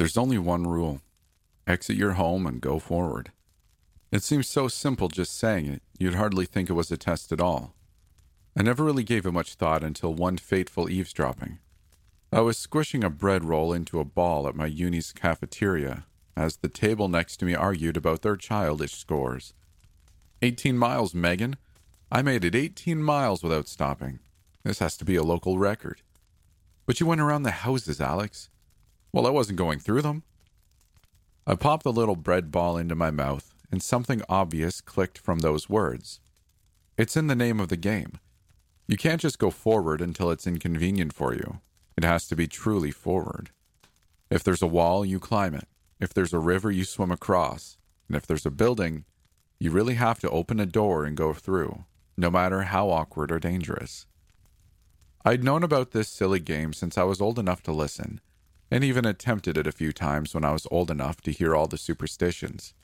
There's only one rule exit your home and go forward. It seems so simple just saying it, you'd hardly think it was a test at all. I never really gave it much thought until one fateful eavesdropping. I was squishing a bread roll into a ball at my uni's cafeteria as the table next to me argued about their childish scores. 18 miles, Megan. I made it 18 miles without stopping. This has to be a local record. But you went around the houses, Alex. Well, I wasn't going through them. I popped the little bread ball into my mouth, and something obvious clicked from those words. It's in the name of the game. You can't just go forward until it's inconvenient for you. It has to be truly forward. If there's a wall, you climb it. If there's a river, you swim across. And if there's a building, you really have to open a door and go through, no matter how awkward or dangerous. I'd known about this silly game since I was old enough to listen, and even attempted it a few times when I was old enough to hear all the superstitions.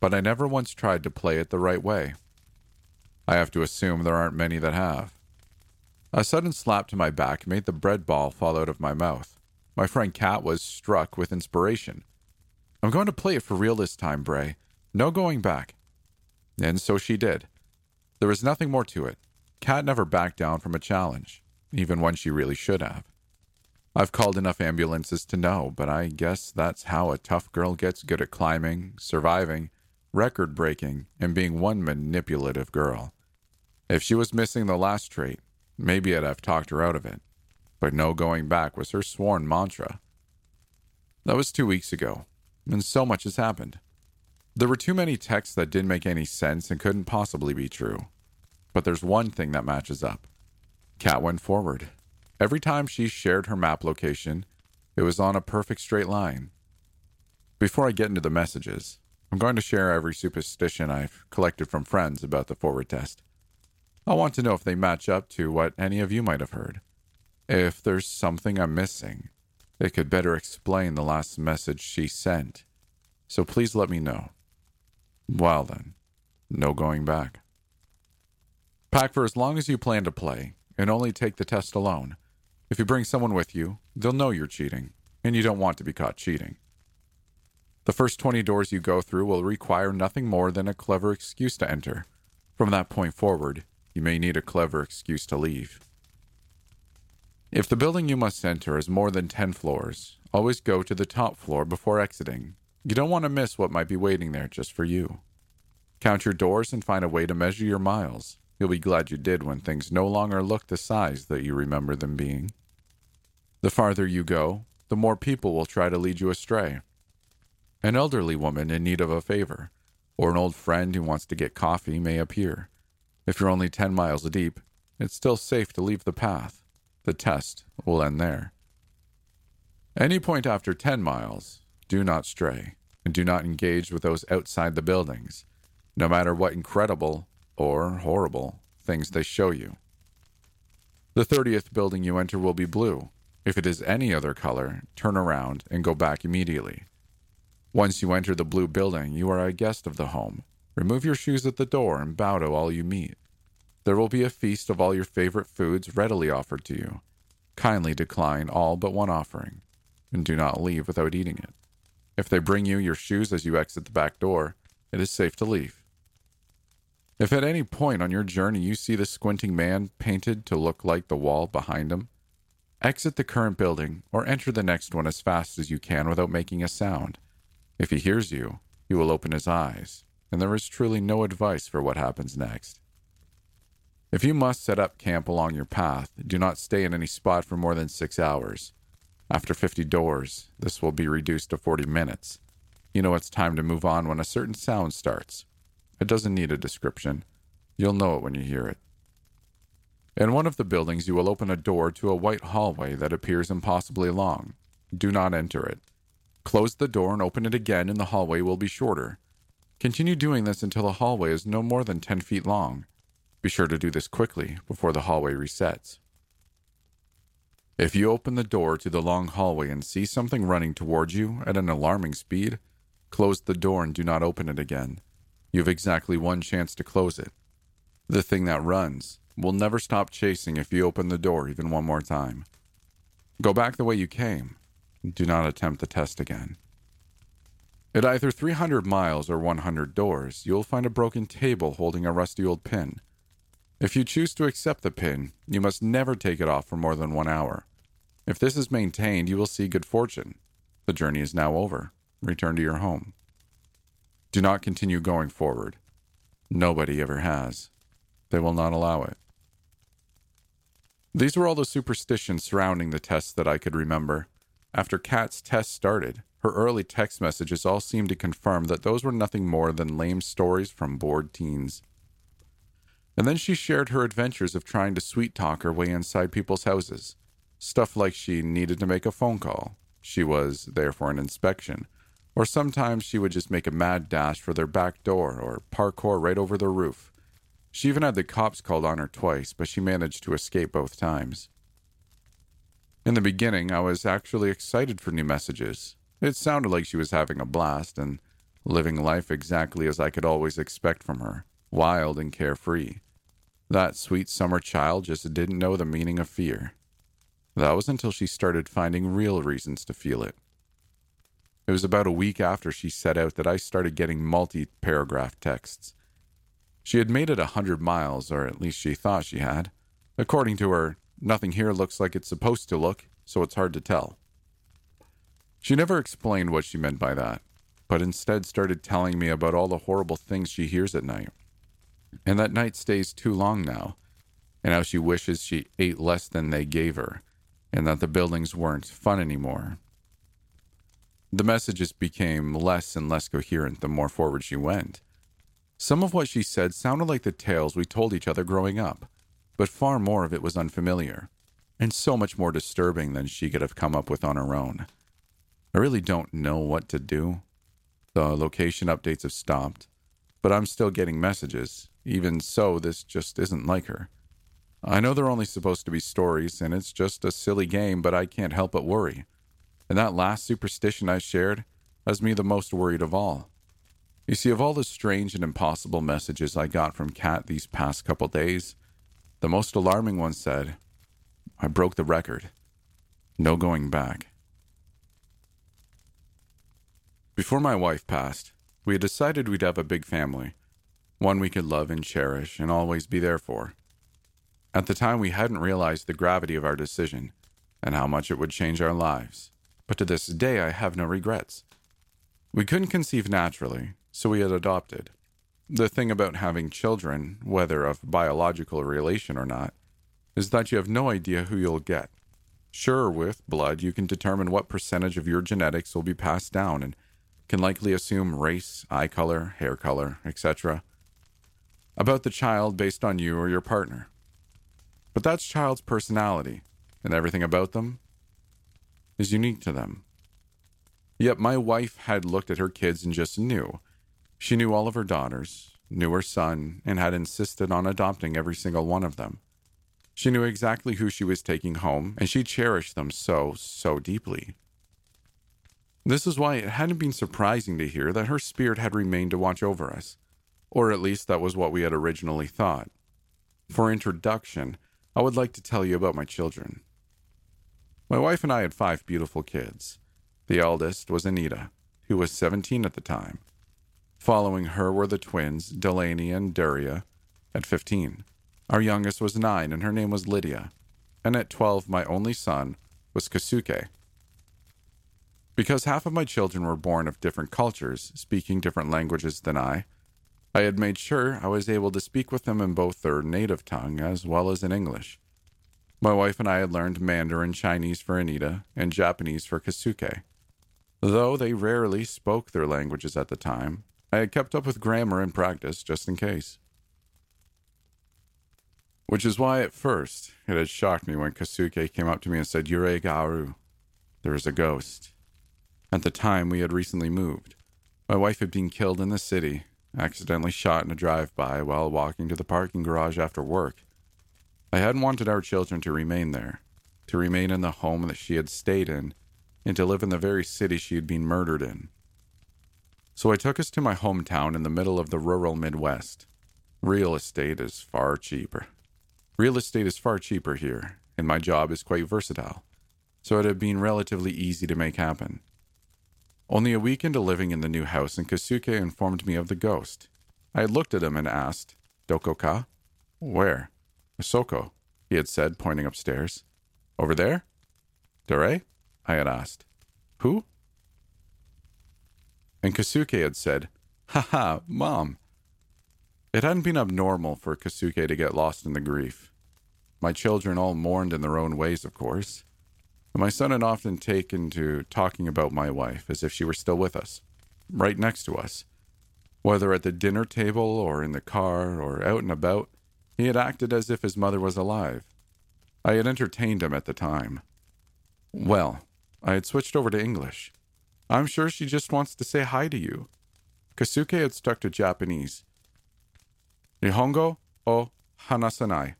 But I never once tried to play it the right way. I have to assume there aren't many that have. A sudden slap to my back made the bread ball fall out of my mouth. My friend Cat was struck with inspiration. I'm going to play it for real this time, Bray. No going back. And so she did. There was nothing more to it. Cat never backed down from a challenge, even when she really should have. I've called enough ambulances to know, but I guess that's how a tough girl gets good at climbing, surviving, record breaking, and being one manipulative girl. If she was missing the last trait, maybe I'd have talked her out of it. But no going back was her sworn mantra. That was two weeks ago, and so much has happened. There were too many texts that didn't make any sense and couldn't possibly be true. But there's one thing that matches up. Cat went forward. Every time she shared her map location, it was on a perfect straight line. Before I get into the messages, I'm going to share every superstition I've collected from friends about the forward test. I want to know if they match up to what any of you might have heard. If there's something I'm missing, it could better explain the last message she sent. So please let me know. Well then, no going back. Pack for as long as you plan to play, and only take the test alone. If you bring someone with you, they'll know you're cheating, and you don't want to be caught cheating. The first 20 doors you go through will require nothing more than a clever excuse to enter. From that point forward, you may need a clever excuse to leave. If the building you must enter is more than 10 floors, always go to the top floor before exiting. You don't want to miss what might be waiting there just for you. Count your doors and find a way to measure your miles. You'll be glad you did when things no longer look the size that you remember them being. The farther you go, the more people will try to lead you astray. An elderly woman in need of a favor, or an old friend who wants to get coffee may appear. If you're only 10 miles deep, it's still safe to leave the path. The test will end there. Any point after 10 miles, do not stray, and do not engage with those outside the buildings, no matter what incredible or horrible things they show you. The 30th building you enter will be blue. If it is any other color, turn around and go back immediately. Once you enter the blue building, you are a guest of the home. Remove your shoes at the door and bow to all you meet. There will be a feast of all your favorite foods readily offered to you. Kindly decline all but one offering, and do not leave without eating it. If they bring you your shoes as you exit the back door, it is safe to leave. If at any point on your journey you see the squinting man painted to look like the wall behind him, exit the current building or enter the next one as fast as you can without making a sound. If he hears you, he will open his eyes, and there is truly no advice for what happens next. If you must set up camp along your path, do not stay in any spot for more than six hours. After 50 doors, this will be reduced to 40 minutes. You know it's time to move on when a certain sound starts. It doesn't need a description. You'll know it when you hear it. In one of the buildings, you will open a door to a white hallway that appears impossibly long. Do not enter it. Close the door and open it again, and the hallway will be shorter. Continue doing this until the hallway is no more than 10 feet long. Be sure to do this quickly before the hallway resets. If you open the door to the long hallway and see something running towards you at an alarming speed, close the door and do not open it again. You have exactly one chance to close it. The thing that runs will never stop chasing if you open the door even one more time. Go back the way you came. Do not attempt the test again. At either 300 miles or 100 doors, you will find a broken table holding a rusty old pin. If you choose to accept the pin, you must never take it off for more than one hour. If this is maintained, you will see good fortune. The journey is now over. Return to your home. Do not continue going forward. Nobody ever has. They will not allow it. These were all the superstitions surrounding the tests that I could remember. After Kat's test started, her early text messages all seemed to confirm that those were nothing more than lame stories from bored teens. And then she shared her adventures of trying to sweet talk her way inside people's houses. Stuff like she needed to make a phone call, she was there for an inspection, or sometimes she would just make a mad dash for their back door or parkour right over their roof. She even had the cops called on her twice, but she managed to escape both times. In the beginning, I was actually excited for new messages. It sounded like she was having a blast and living life exactly as I could always expect from her wild and carefree. That sweet summer child just didn't know the meaning of fear. That was until she started finding real reasons to feel it. It was about a week after she set out that I started getting multi paragraph texts. She had made it a hundred miles, or at least she thought she had. According to her, nothing here looks like it's supposed to look, so it's hard to tell. She never explained what she meant by that, but instead started telling me about all the horrible things she hears at night and that night stays too long now, and how she wishes she ate less than they gave her, and that the buildings weren't fun anymore. The messages became less and less coherent the more forward she went. Some of what she said sounded like the tales we told each other growing up, but far more of it was unfamiliar, and so much more disturbing than she could have come up with on her own. I really don't know what to do. The location updates have stopped, but I'm still getting messages, even so, this just isn't like her. I know they're only supposed to be stories, and it's just a silly game, but I can't help but worry. And that last superstition I shared has me the most worried of all. You see, of all the strange and impossible messages I got from Kat these past couple days, the most alarming one said, I broke the record. No going back. Before my wife passed, we had decided we'd have a big family one we could love and cherish and always be there for. At the time, we hadn't realized the gravity of our decision and how much it would change our lives, but to this day, I have no regrets. We couldn't conceive naturally, so we had adopted. The thing about having children, whether of biological relation or not, is that you have no idea who you'll get. Sure, with blood, you can determine what percentage of your genetics will be passed down and can likely assume race, eye color, hair color, etc about the child based on you or your partner. But that's child's personality, and everything about them is unique to them. Yet my wife had looked at her kids and just knew. She knew all of her daughters, knew her son, and had insisted on adopting every single one of them. She knew exactly who she was taking home, and she cherished them so, so deeply. This is why it hadn't been surprising to hear that her spirit had remained to watch over us or at least that was what we had originally thought. For introduction, I would like to tell you about my children. My wife and I had five beautiful kids. The eldest was Anita, who was 17 at the time. Following her were the twins, Delaney and Daria, at 15. Our youngest was 9, and her name was Lydia. And at 12, my only son was Kasuke. Because half of my children were born of different cultures, speaking different languages than I, I had made sure I was able to speak with them in both their native tongue as well as in English. My wife and I had learned Mandarin Chinese for Anita and Japanese for Kasuke. Though they rarely spoke their languages at the time, I had kept up with grammar and practice just in case. Which is why at first it had shocked me when Kasuke came up to me and said, Yurei Garu, there is a ghost. At the time, we had recently moved. My wife had been killed in the city, accidentally shot in a drive by while walking to the parking garage after work. I hadn't wanted our children to remain there, to remain in the home that she had stayed in, and to live in the very city she had been murdered in. So I took us to my hometown in the middle of the rural Midwest. Real estate is far cheaper. Real estate is far cheaper here, and my job is quite versatile, so it had been relatively easy to make happen. Only a week into living in the new house, and Kasuke informed me of the ghost. I looked at him and asked, Dokoka? Where? Soko, he had said, pointing upstairs. Over there? Dore? I had asked. Who? And Kasuke had said, Ha ha, Mom. It hadn't been abnormal for Kasuke to get lost in the grief. My children all mourned in their own ways, of course. And my son had often taken to talking about my wife as if she were still with us, right next to us. Whether at the dinner table or in the car or out and about, he had acted as if his mother was alive. I had entertained him at the time. Well, I had switched over to English. I'm sure she just wants to say hi to you. Kasuke had stuck to Japanese. Nihongo o hanasanai.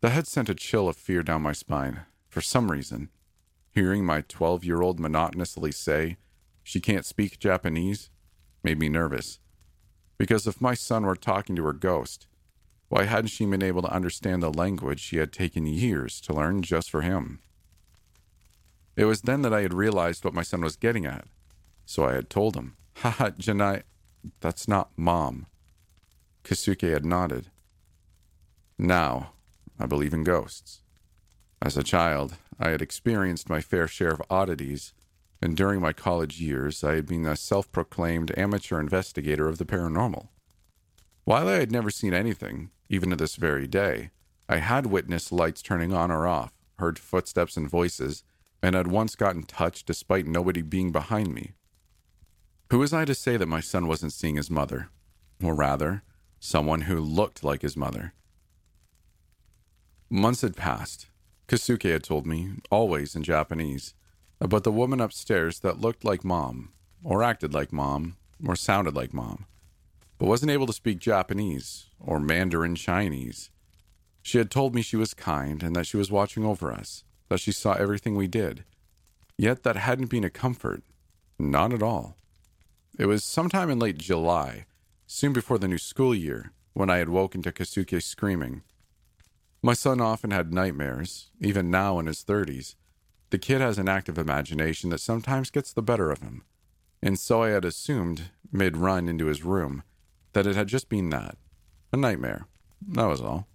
That had sent a chill of fear down my spine, for some reason. Hearing my 12 year old monotonously say, she can't speak Japanese, made me nervous. Because if my son were talking to her ghost, why hadn't she been able to understand the language she had taken years to learn just for him? It was then that I had realized what my son was getting at. So I had told him, Haha, Janai, that's not mom. Kasuke had nodded. Now, I believe in ghosts. As a child, I had experienced my fair share of oddities, and during my college years, I had been a self proclaimed amateur investigator of the paranormal. While I had never seen anything, even to this very day, I had witnessed lights turning on or off, heard footsteps and voices, and had once gotten touched despite nobody being behind me. Who was I to say that my son wasn't seeing his mother? Or rather, someone who looked like his mother. Months had passed. Kasuke had told me, always in Japanese, about the woman upstairs that looked like mom, or acted like mom, or sounded like mom, but wasn't able to speak Japanese or Mandarin Chinese. She had told me she was kind and that she was watching over us, that she saw everything we did. Yet that hadn't been a comfort. Not at all. It was sometime in late July, soon before the new school year, when I had woken to Kasuke screaming. My son often had nightmares, even now in his 30s. The kid has an active imagination that sometimes gets the better of him. And so I had assumed, mid run into his room, that it had just been that a nightmare. That was all.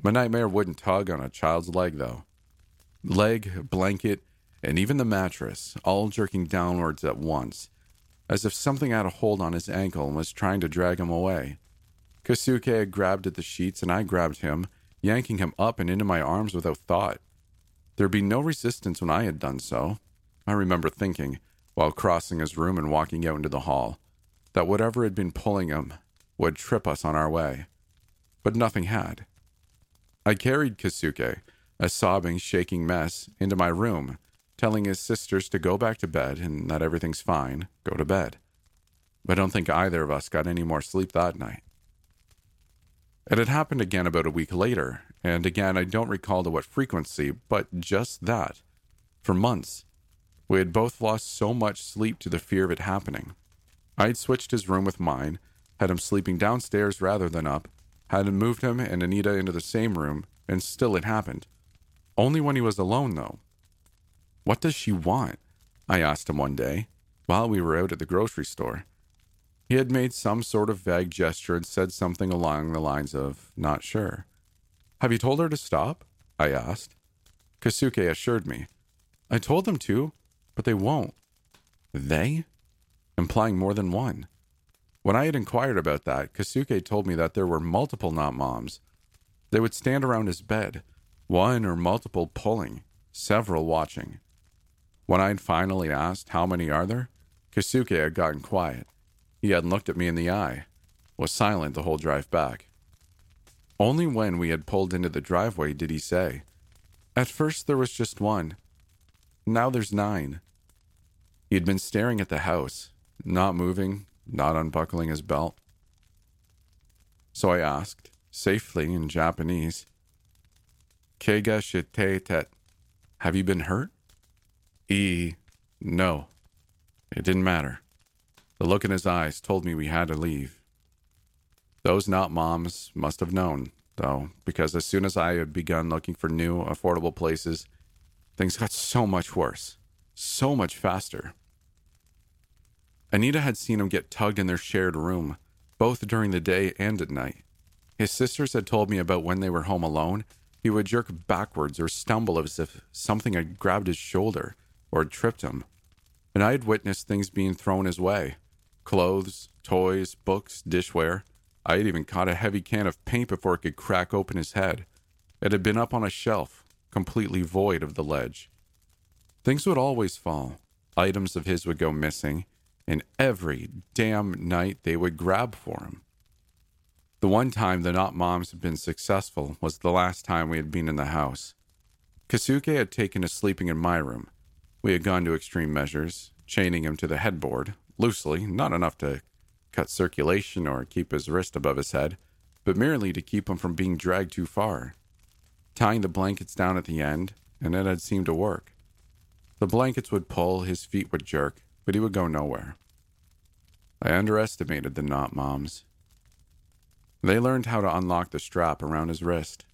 My nightmare wouldn't tug on a child's leg, though. Leg, blanket, and even the mattress, all jerking downwards at once, as if something had a hold on his ankle and was trying to drag him away. Kasuke had grabbed at the sheets, and I grabbed him, yanking him up and into my arms without thought. There'd be no resistance when I had done so. I remember thinking, while crossing his room and walking out into the hall, that whatever had been pulling him would trip us on our way. But nothing had. I carried Kasuke, a sobbing, shaking mess, into my room, telling his sisters to go back to bed and that everything's fine, go to bed. I don't think either of us got any more sleep that night. It had happened again about a week later, and again I don't recall to what frequency, but just that. For months. We had both lost so much sleep to the fear of it happening. I had switched his room with mine, had him sleeping downstairs rather than up, had moved him and Anita into the same room, and still it happened. Only when he was alone, though. What does she want? I asked him one day, while we were out at the grocery store. He had made some sort of vague gesture and said something along the lines of, not sure. Have you told her to stop? I asked. Kasuke assured me. I told them to, but they won't. They? Implying more than one. When I had inquired about that, Kasuke told me that there were multiple not moms. They would stand around his bed, one or multiple pulling, several watching. When I had finally asked how many are there, Kasuke had gotten quiet. He hadn't looked at me in the eye, was silent the whole drive back. Only when we had pulled into the driveway did he say, At first there was just one. Now there's nine. He had been staring at the house, not moving, not unbuckling his belt. So I asked, safely in Japanese, Kega shite tet. Have you been hurt? E. No. It didn't matter. The look in his eyes told me we had to leave. Those not moms must have known, though, because as soon as I had begun looking for new, affordable places, things got so much worse, so much faster. Anita had seen him get tugged in their shared room, both during the day and at night. His sisters had told me about when they were home alone, he would jerk backwards or stumble as if something had grabbed his shoulder or tripped him. And I had witnessed things being thrown his way clothes, toys, books, dishware. I had even caught a heavy can of paint before it could crack open his head. It had been up on a shelf, completely void of the ledge. Things would always fall. Items of his would go missing, and every damn night they would grab for him. The one time the Not Moms had been successful was the last time we had been in the house. Kasuke had taken to sleeping in my room. We had gone to extreme measures, chaining him to the headboard, loosely, not enough to cut circulation or keep his wrist above his head, but merely to keep him from being dragged too far. Tying the blankets down at the end, and it had seemed to work. The blankets would pull, his feet would jerk, but he would go nowhere. I underestimated the not moms. They learned how to unlock the strap around his wrist.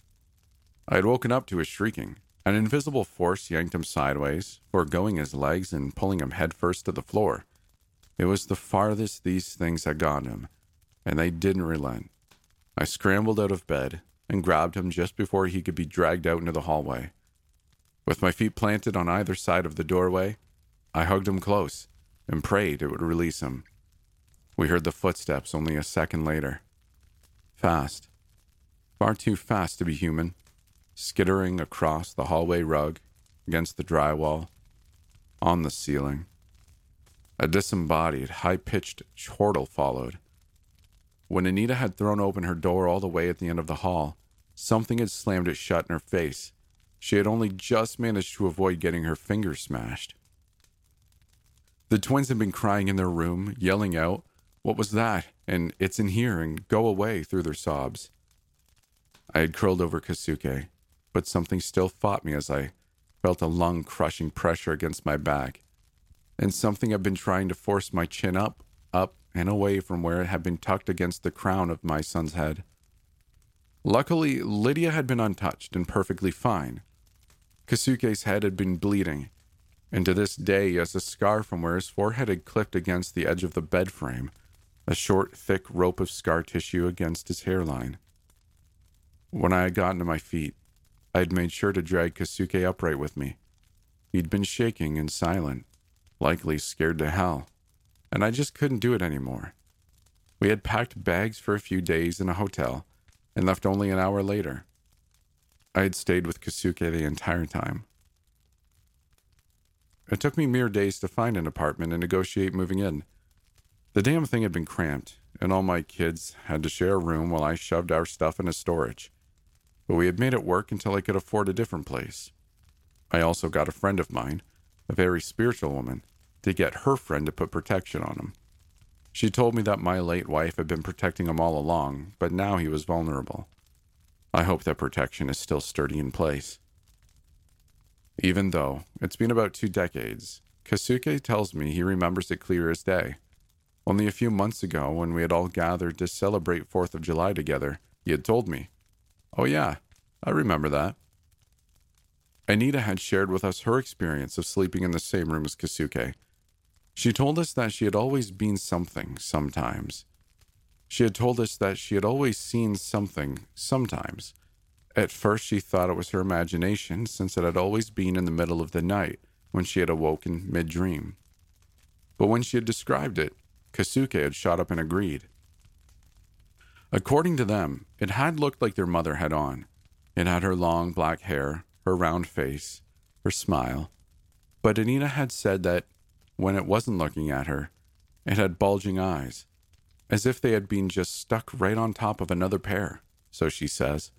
I had woken up to his shrieking. An invisible force yanked him sideways, foregoing his legs and pulling him headfirst to the floor. It was the farthest these things had gone him, and they didn't relent. I scrambled out of bed and grabbed him just before he could be dragged out into the hallway. With my feet planted on either side of the doorway, I hugged him close and prayed it would release him. We heard the footsteps only a second later. Fast. Far too fast to be human, skittering across the hallway rug, against the drywall, on the ceiling. A disembodied, high pitched chortle followed. When Anita had thrown open her door all the way at the end of the hall, something had slammed it shut in her face. She had only just managed to avoid getting her finger smashed. The twins had been crying in their room, yelling out, What was that? and It's in here, and go away through their sobs. I had curled over Kasuke, but something still fought me as I felt a lung crushing pressure against my back, and something had been trying to force my chin up, up, and away from where it had been tucked against the crown of my son's head. Luckily, Lydia had been untouched and perfectly fine. Kasuke's head had been bleeding, and to this day he has a scar from where his forehead had clipped against the edge of the bed frame, a short, thick rope of scar tissue against his hairline. When I had gotten to my feet, I had made sure to drag Kasuke upright with me. He'd been shaking and silent, likely scared to hell, and I just couldn't do it anymore. We had packed bags for a few days in a hotel and left only an hour later. I had stayed with Kasuke the entire time. It took me mere days to find an apartment and negotiate moving in. The damn thing had been cramped, and all my kids had to share a room while I shoved our stuff into storage. But we had made it work until I could afford a different place. I also got a friend of mine, a very spiritual woman, to get her friend to put protection on him. She told me that my late wife had been protecting him all along, but now he was vulnerable. I hope that protection is still sturdy in place. Even though it's been about two decades, Kasuke tells me he remembers it clear as day. Only a few months ago, when we had all gathered to celebrate 4th of July together, he had told me, Oh, yeah, I remember that. Anita had shared with us her experience of sleeping in the same room as Kasuke. She told us that she had always been something sometimes. She had told us that she had always seen something sometimes. At first, she thought it was her imagination, since it had always been in the middle of the night when she had awoken mid dream. But when she had described it, Kasuke had shot up and agreed. According to them, it had looked like their mother had on. It had her long black hair, her round face, her smile. But Anita had said that when it wasn't looking at her, it had bulging eyes, as if they had been just stuck right on top of another pair. so she says.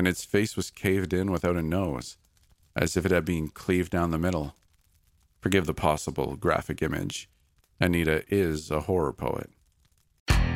And its face was caved in without a nose, as if it had been cleaved down the middle. Forgive the possible graphic image. Anita is a horror poet.